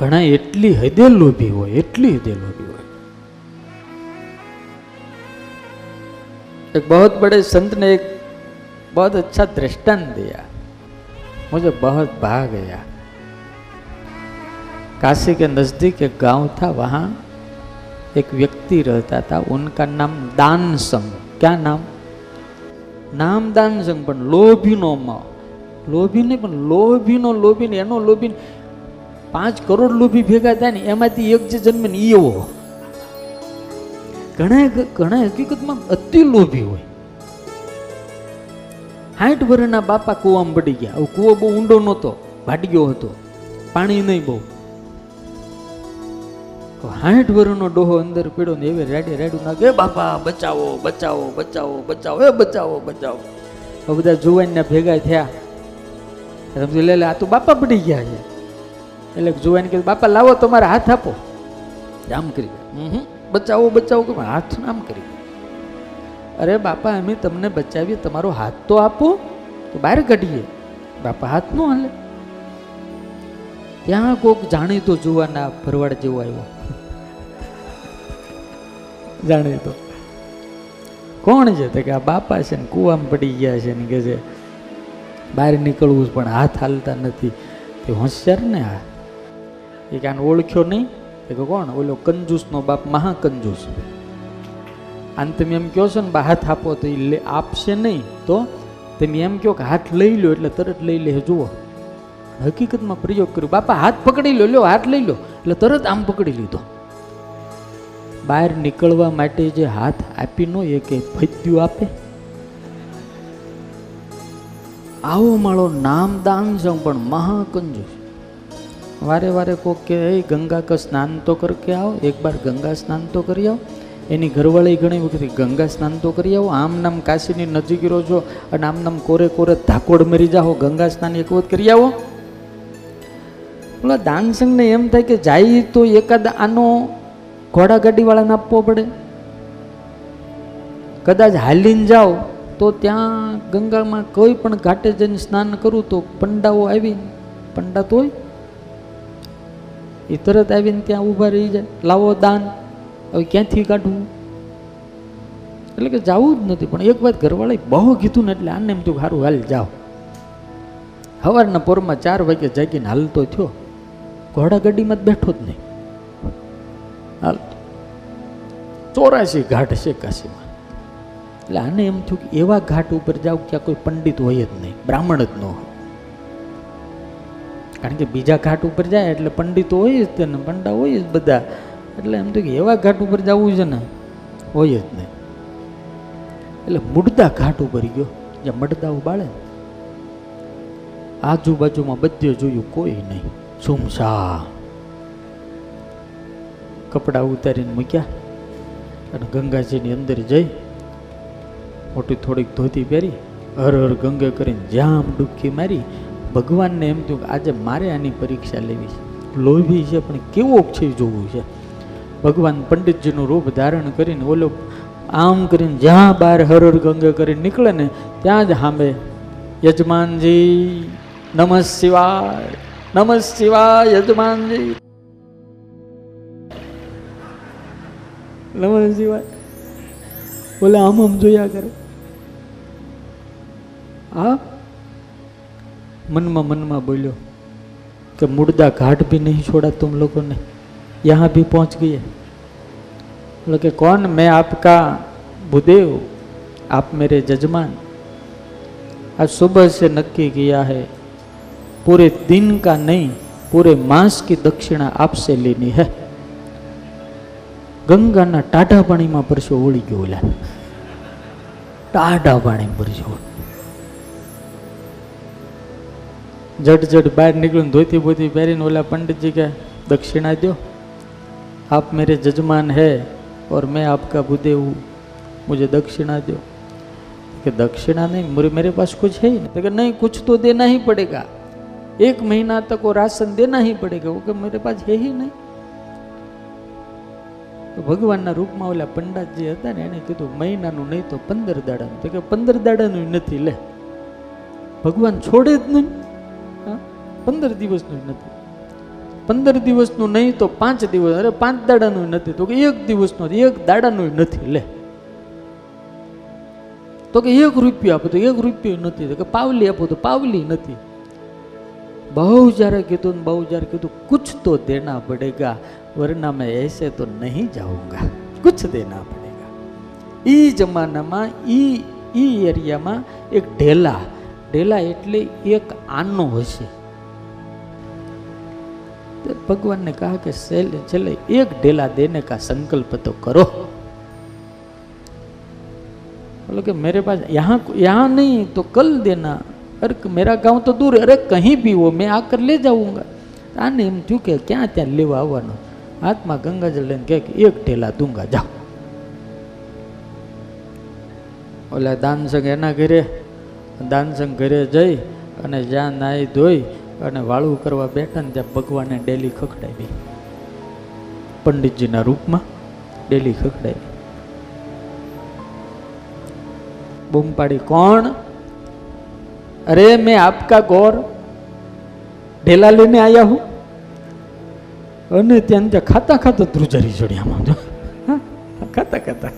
ઘણા એટલી હદે લોભી હોય એટલી હદે લોભી હોય एक बहुत बड़े संत ने एक बहुत अच्छा दृष्टांत दिया मुझे बहुत भा गया काशी के नजदीक एक गांव था वहाँ एक व्यक्ति रहता था उनका नाम दान संघ क्या नाम નામ દાન સંઘ પણ લોભીનો માં લોભી નહીં પણ લોભીનો લોભી ને એનો લોભી પાંચ કરોડ લોભી ભેગા થાય ને એમાંથી એક જે જન્મે ને એવો ઘણા ઘણા હકીકતમાં અતિ લોભી હોય. સાઠ વર્ષના બાપા કૂવામાં પડી ગયા. હવે કૂવો બહુ ઊંડો નહોતો ભાટગ્યો હતો. પાણી નહીં બહુ. સાઠ વર્ષનો ડોહો અંદર પીડો ને એવે રેડે રેડું નાખે "એ બાપા બચાવો બચાવો બચાવો બચાવો એ બચાવો બચાવો. બધા જુવાનના ભેગા થયા. સમજી લે, આ તો બાપા પડી ગયા છે. એટલે જુવાન કીધું બાપા લાવો તમારે હાથ આપો. આમ કરી "હમ હમ, બચાવો બચાવો. કે હાથ આમ કરી અરે બાપા અમે તમને બચાવીએ તમારો હાથ તો આપો તો બહાર કાઢીએ. બાપા હાથ નો હાલે. ત્યાં કોક જાણીતો જોવાના ભરવાડ જેવો આવ્યો. જાણીતો. કોણ છે? તો કે આ બાપા છે ને કૂવામાં પડી ગયા છે ને કે છે બહાર નીકળવું પણ હાથ હાલતા નથી. તે હોશિયાર ને આ? એ કે આને ઓળખ્યો નહીં. એ કે કોણ? ઓલો કંજૂસનો બાપ મહાકંજૂસ. આને તમે એમ કહો છો ને, બા, હાથ આપો તો એ આપશે નહીં. તો તમે એમ કહો કે, હાથ લઈ લો એટલે તરત લઈ લે જુઓ. હકીકતમાં પ્રયોગ કર્યો. બાપા, હાથ પકડી લો, લ્યો, હાથ લઈ લો. એટલે તરત આમ પકડી લીધો. બહાર નીકળવા માટે જે હાથ આપી નો, એ કે ફત્યું આપે. આવો મારો નામ દાન છે, પણ મહાકંજૂસ. વારે વારે કોક કે "એ ગંગા કે સ્નાન તો કર કે આવો. એક બાર ગંગા સ્નાન તો કરી આવો. એની ઘરવાળી ઘણી વખત ગંગા સ્નાન તો કરી આવો. આમ નામ કાશીની નજીક રહો છો અને આમ નામ કોરે કોરે ધાકોડ મરી જાઓ ગંગા સ્નાન એક વખત કરી આવો. ઓલા દાનસંઘને એમ થાય કે જાય તો એકાદ આનો ઘોડાગાડીવાળાને આપવો પડે. કદાચ હાલીને જાઓ તો ત્યાં ગંગામાં કોઈ પણ ઘાટે જઈને સ્નાન કરું તો પંડાઓ આવી પંડા તો હોય. એ તરત આવીને ત્યાં ઊભા રહી જાય. લાવો દાન. હવે ક્યાંથી કાઢવું એટલે કે જવું જ નથી, પણ એક વાત ઘરવાળાએ બહુ કીધું ને એટલે આને એમ થયું સારું હાલ જાઓ. સવારના પોરમાં ચાર વાગે જાગીને હાલતો થયો. ઘોડા ગાડીમાં જ બેઠો જ નહીં. હાલ. ચોરાશી ઘાટ છે કાશીમાં. એટલે આને એમ થયું કે એવા ઘાટ ઉપર જાવ ક્યાં કોઈ પંડિત હોય જ નહીં, બ્રાહ્મણ જ ન હોય. કારણ કે બીજા ઘાટ ઉપર જાય એટલે પંડિતો હોય જ તે ને પંડા હોય જ બધા. એટલે એમ તો કે એવા ઘાટ ઉપર જવું છે ને, હોય જ નહીં. એટલે મુડદા ઘાટ ઉપર ગયો, જ્યાં મડદાઓ બાળે ને. આજુબાજુમાં બધે જોયું કોઈ નહીં. સુમસા કપડાં ઉતારીને મૂક્યા અને ગંગાજીની અંદર જઈ મોટી થોડીક ધોતી પહેરી, હર હર ગંગે કરીને જામ ડૂબકી મારી ભગવાનને એમ થયું કે આજે મારે આની પરીક્ષા લેવી છે. લોભી છે, પણ કેવો છે જોવું છે? ભગવાન પંડિતજીનું રૂપ ધારણ કરીને ઓલો આમ કરીને જ્યાં બહાર હરર હર ગંગે કરીને નીકળે ને ત્યાં જ સાંભે યજમાનજી, નમ શિવાય નમ શિવાય, યજમાનજી. નમ શિવાય. બોલે આમ આમ જોયા કરે. હા? મનમાં મનમાં બોલ્યો कि मुर्दा घाट भी नहीं छोड़ा तुम लोगों ने यहाँ भी पहुँच गए बोले कि कौन मैं आपका भूदेव आप मेरे जजमान आज सुबह से नक्की किया है पूरे दिन का नहीं पूरे मास की दक्षिणा आपसे लेनी है ગંગાના ટાઢા પાણીમાં પરસો ઓળી ગયો ઓલા ટાઢા પાણી પરસો જટ જટ બહાર નીકળીને ધોતી બોતી પહેરીને ઓલા पंडित કે दक्षिणा दो आप मेरे जजमान है और मैं आपका बुद्धे हूँ मुझे दक्षिणा दो कि दक्षिणा नहीं मेरे मेरे पास कुछ है ही नहीं तो कि नहीं कुछ तो देना ही पड़ेगा एक महीना तक वो राशन देना ही पड़ेगा वो कि मेरे पास है ही नहीं તો ભગવાનના રૂપમાં ઓલા પંડાત જે હતા ને એણે કીધું મહિનાનું નહીં તો પંદર દાડાનું તો કે પંદર દાડાનું નથી લે ભગવાન છોડે જ નહીં હા? પંદર દિવસનું નથી. પંદર દિવસનું નહીં તો પાંચ દિવસ, અરે પાંચ દાડાનું નથી. તો કે એક દિવસનું એક દાડાનું નથી, લે. તો કે એક રૂપિયો આપો તો એક રૂપિયો નથી. તો કે પાવલી આપો તો પાવલી નથી. બહુ જ્યારે કીધું ને બહુ જ્યારે કીધું, કુછ તો દેના પડેગા, વરના મેં એસે તો નહીં જાઉંગા. કુછ દેના પડેગા. એ જમાનામાં, ઈ ઈ એરિયામાં એક ઢેલા ઢેલા એટલે એક આનો હશે. ભગવાનને કહા કે છેલ્લે એક ઢેલા દેને કા સંકલ્પ તો કરો. બોલો કે મેરે પાસ યહાં યહાં નહીં, તો કલ દેના. અરે મેરા ગાંવ તો દૂર અરે કહી ભી હો, મેં આ કર લે જાઉંગા. આને એમ થયું કે ક્યાં ત્યાં લેવા આવવાનું? હાથમાં ગંગાજળ લઈને કહે કે એક ઢેલા દૂંગા જાઓ. ઓલા દાનસંગ એના ઘરે દાનસંગ ઘરે જઈ અને જ્યાં નાહી ધોઈ અને વાળું કરવા બેઠા ને ત્યાં ભગવાને ડેલી ખખડાવી. પંડિતજીના રૂપમાં ડેલી ખખડાવી. બૂમ પાડી કોણ? અરે, મેં આપકા ગોર ઢેલા લઈને આવ્યા હું. અને ત્યાં ત્યાં ખાતા ખાતા ધ્રુજારી ચડ્યામાં જો. ખાતા ખાતા.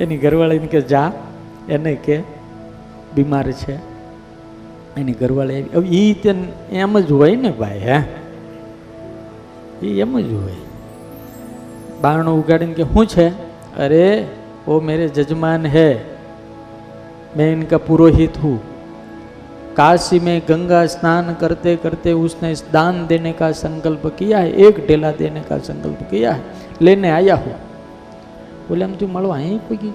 એની ઘરવાળીને કે, જા. એને કે, બીમાર છે. એની ઘરવાળી આવી હવે એ તે એમ જ હોય ને ભાઈ હે એ એમ જ હોય બારણું ઉગાડીને કે શું છે અરે वो मेरे जजमान है मैं इनका पुरोहित हूँ काशी में गंगा स्नान करते करते उसने इस दान देने का संकल्प किया है एक ढेला देने का संकल्प किया है लेने आया हूँ बोले हम तू मलो आई कोई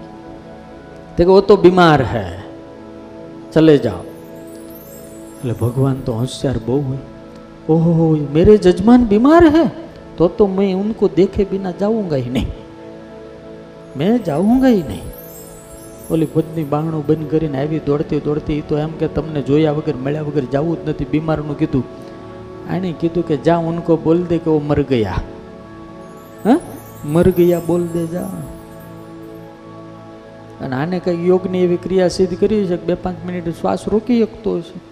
देखो वो तो बीमार है चले जाओ એટલે ભગવાન તો હોશિયાર બહુ હોય. ઓહો, મેરે જજમાન બીમાર હે? તો તો મેં ઉનકો દેખે બિના જાઉંગા નહીં. મેં જાઉંગા નહીં. ઓલી પત્ની બાંગણું બંધ કરીને આવી દોડતી દોડતી તો એમ કે તમને જોયા વગર, મળ્યા વગર જવું જ નથી, બીમારનું કીધું. આણે કીધું કે જા ઉનકો બોલ દે કે ઓ મર ગયા. હા? મર ગયા બોલ દે જા. અને આને કંઈ યોગની એવી ક્રિયા સિદ્ધ કરી છે કે બે પાંચ મિનિટ શ્વાસ રોકી શકતો હશે?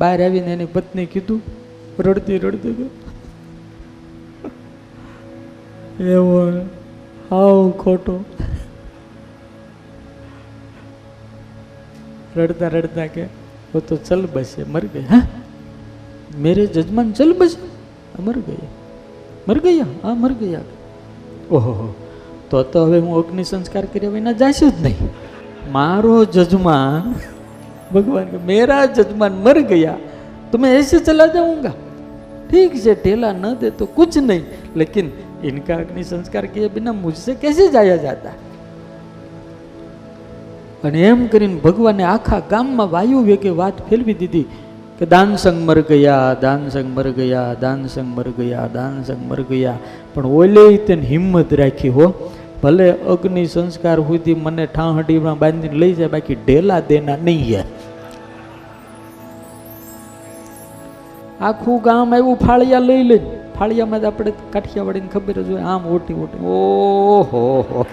બહાર આવીને એની પત્ની કીધું, રડતી રડતી ગયો એવો હાવ ખોટો. રડતા રડતા કે હું તો ચલ બસે, મર ગઈ, હા? મેરે જજમાન ચલ બસે મર ગયા મર ગયા હા, મર ગયા ઓહો તો તો હવે હું અગ્નિ સંસ્કાર કર્યા વિના જઈશ જ નહીં. મારો જજમાન भगवान का मेरा जजमान मर गया तो मैं ऐसे चला जाऊंगा ठीक है ढेला न दे तो कुछ नहीं लेकिन इनका अग्नि संस्कार किए बिना मुझसे कैसे जाया जाता અને એમ કરીને ભગવાને આખા ગામમાં વાયુ વેગે વાત ફેરવી દીધી કે દાનસંગ મર ગયા દાનસંગ મર ગયા દાનસંગ મર ગયા દાનસંગ મર ગયા પણ ઓલે તેને હિંમત રાખી હો ભલે અગ્નિ સંસ્કાર સુધી મને ઠાહડીમાં બાંધીને લઈ જાય બાકી ઢેલા દેના નહીં યાર આખું ગામ આવ્યું ફાળિયા લઈ લઈને. ફાળિયામાં જ આપણે કાઠિયાવાડીને ખબર જ હોય આમ ઓટી ઓટી. ઓહો હો.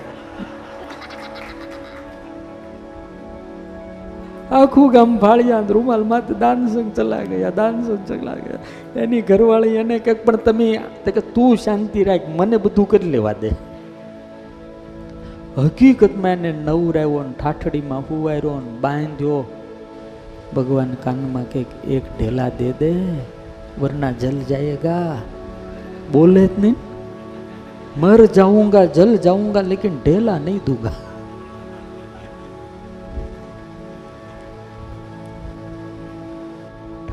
આખું ગામ ફાળિયા રૂમાલ માથે દાનસંગ ચલા ગયા દાનસંગ ચલા ગયા. એની ઘરવાળી એને કંઈક પણ તમે કે તું શાંતિ રાખ મને બધું કરી લેવા દે. હકીકતમાં એને નવરાવ્યો ને ઠાઠડીમાં હુવાર્યો ને બાંધ્યો. ભગવાન કાનમાં કંઈક એક ઢેલા દે દે. वरना जल जाएगा बोले नहीं मर जाऊंगा जल जाऊंगा लेकिन ढेला नहीं दूंगा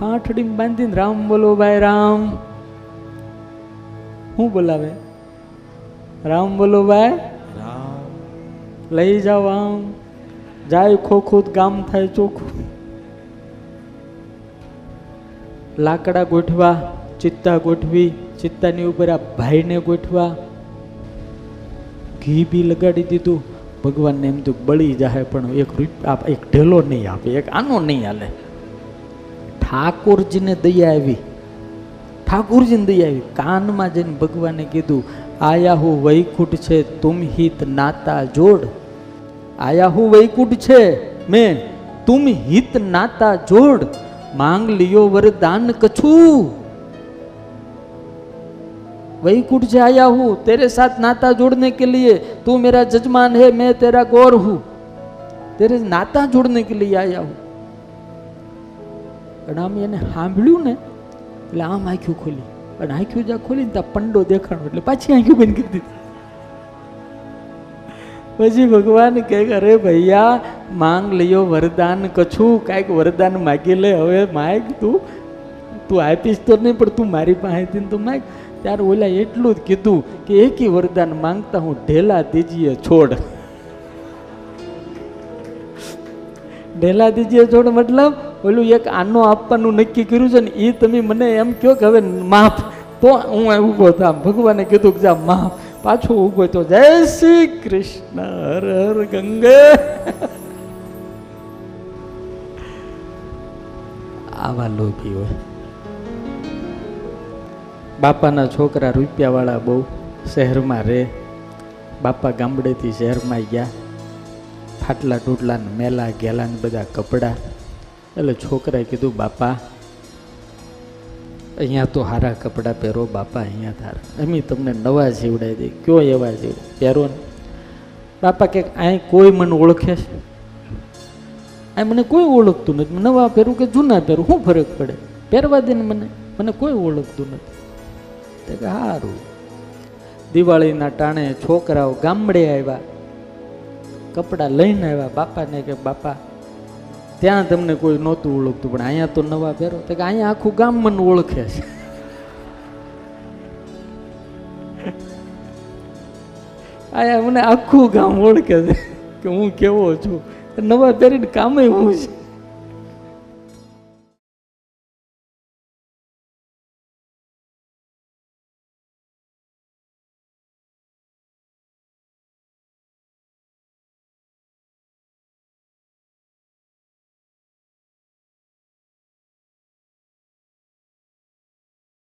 ઠાઠડી બાંધીને રામ બોલો ભાઈ રામ. હું બોલાવે? રામ બોલો ભાઈ. રામ. લઈ જાઓ આમ. જાય ખોખું ગામ થાય ચોખ્ખું લાકડા ગોઠવા, ચિત્તા ગોઠવી, ચિત્તાની ઉપર આ ભાઈને ગોઠવા. ઘી બી લગાડી દીધું. ભગવાનને એમ તો બળી જાય પણ એક એક ઢેલો નહીં આપે, એક આનો નહીં હાલે. ઠાકોરજીને દયા આવી. ઠાકોરજીને દયા આવી. કાનમાં જઈને ભગવાને કીધું, આયા હું વૈકુંઠ છે, તુમ હિત નાતા જોડ. આયા હું વૈકુંઠ છે, મેં તુમ હિત નાતા જોડ. માંગ લિયો वरदान कछु वैकुंठ से आया हूँ तेरे साथ नाता जोड़ने के लिए तू मेरा जजमान है मैं तेरा गौर हूँ तेरे नाता जोड़ने के लिए आया हूँ અને આમ એને સાંભળ્યું ને એટલે આમ આંખ્યું ખોલી અને આંખ્યું જ્યાં ખોલી ને ત્યાં પંડો દેખાણો એટલે પાછી આંખ્યું બંધ કરી દીધી પછી ભગવાન કહે કે, અરે ભૈયા માંગ લ્યો, વરદાન કછું, કાંઈક વરદાન માગી લે. હવે માગ તું. તું આપીશ તો નહીં, પણ તું મારી પાસેથી તો માગ. ત્યારે ઓલા એટલું જ કીધું કે એકી વરદાન માંગતા હું ઢેલા દીજીએ છોડ. ઢેલા દીજીએ છોડ મતલબ ઓલું એક આનો આપવાનું નક્કી કર્યું છે ને એ તમે મને એમ કહો કે હવે માફ. તો હું ઊભો થામ ભગવાને કીધું કે જા, માફ. પાછો ઊભો તો જય શ્રી કૃષ્ણ. હર હર ગંગે. આવા લોભી હોય. બાપાના છોકરા રૂપિયાવાળા બહુ શહેરમાં રહે. બાપા ગામડેથી શહેરમાં ગયા. ફાટલા ટૂટલા ને મેલા ગેલા ને બધા કપડાં. એટલે છોકરાએ કીધું, બાપા, અહીંયા તો હારા કપડાં પહેરો, બાપા અહીંયા થારા એમ તમને નવા જીવડાવી દે કયો એવા સીવ પહેરો ને. બાપા કે, અહીં કોઈ મને ઓળખે છે? આ મને કોઈ ઓળખતું નથી. નવા પહેરું કે જૂના પહેરું શું ફરક પડે? પહેરવા દે ને મને. મને કોઈ ઓળખતું નથી. તે કે સારું દિવાળીના ટાણે છોકરાઓ ગામડે આવ્યા. કપડાં લઈને આવ્યા. બાપાને કે, બાપા, ત્યાં તમને કોઈ નહોતું ઓળખતું, પણ અહીંયા તો નવા પહેરો. તો કે, અહીંયા આખું ગામ મને ઓળખે છે. અહીંયા મને આખું ગામ ઓળખે છે કે હું કેવો છું? નવા પહેરીને કામે હું છે.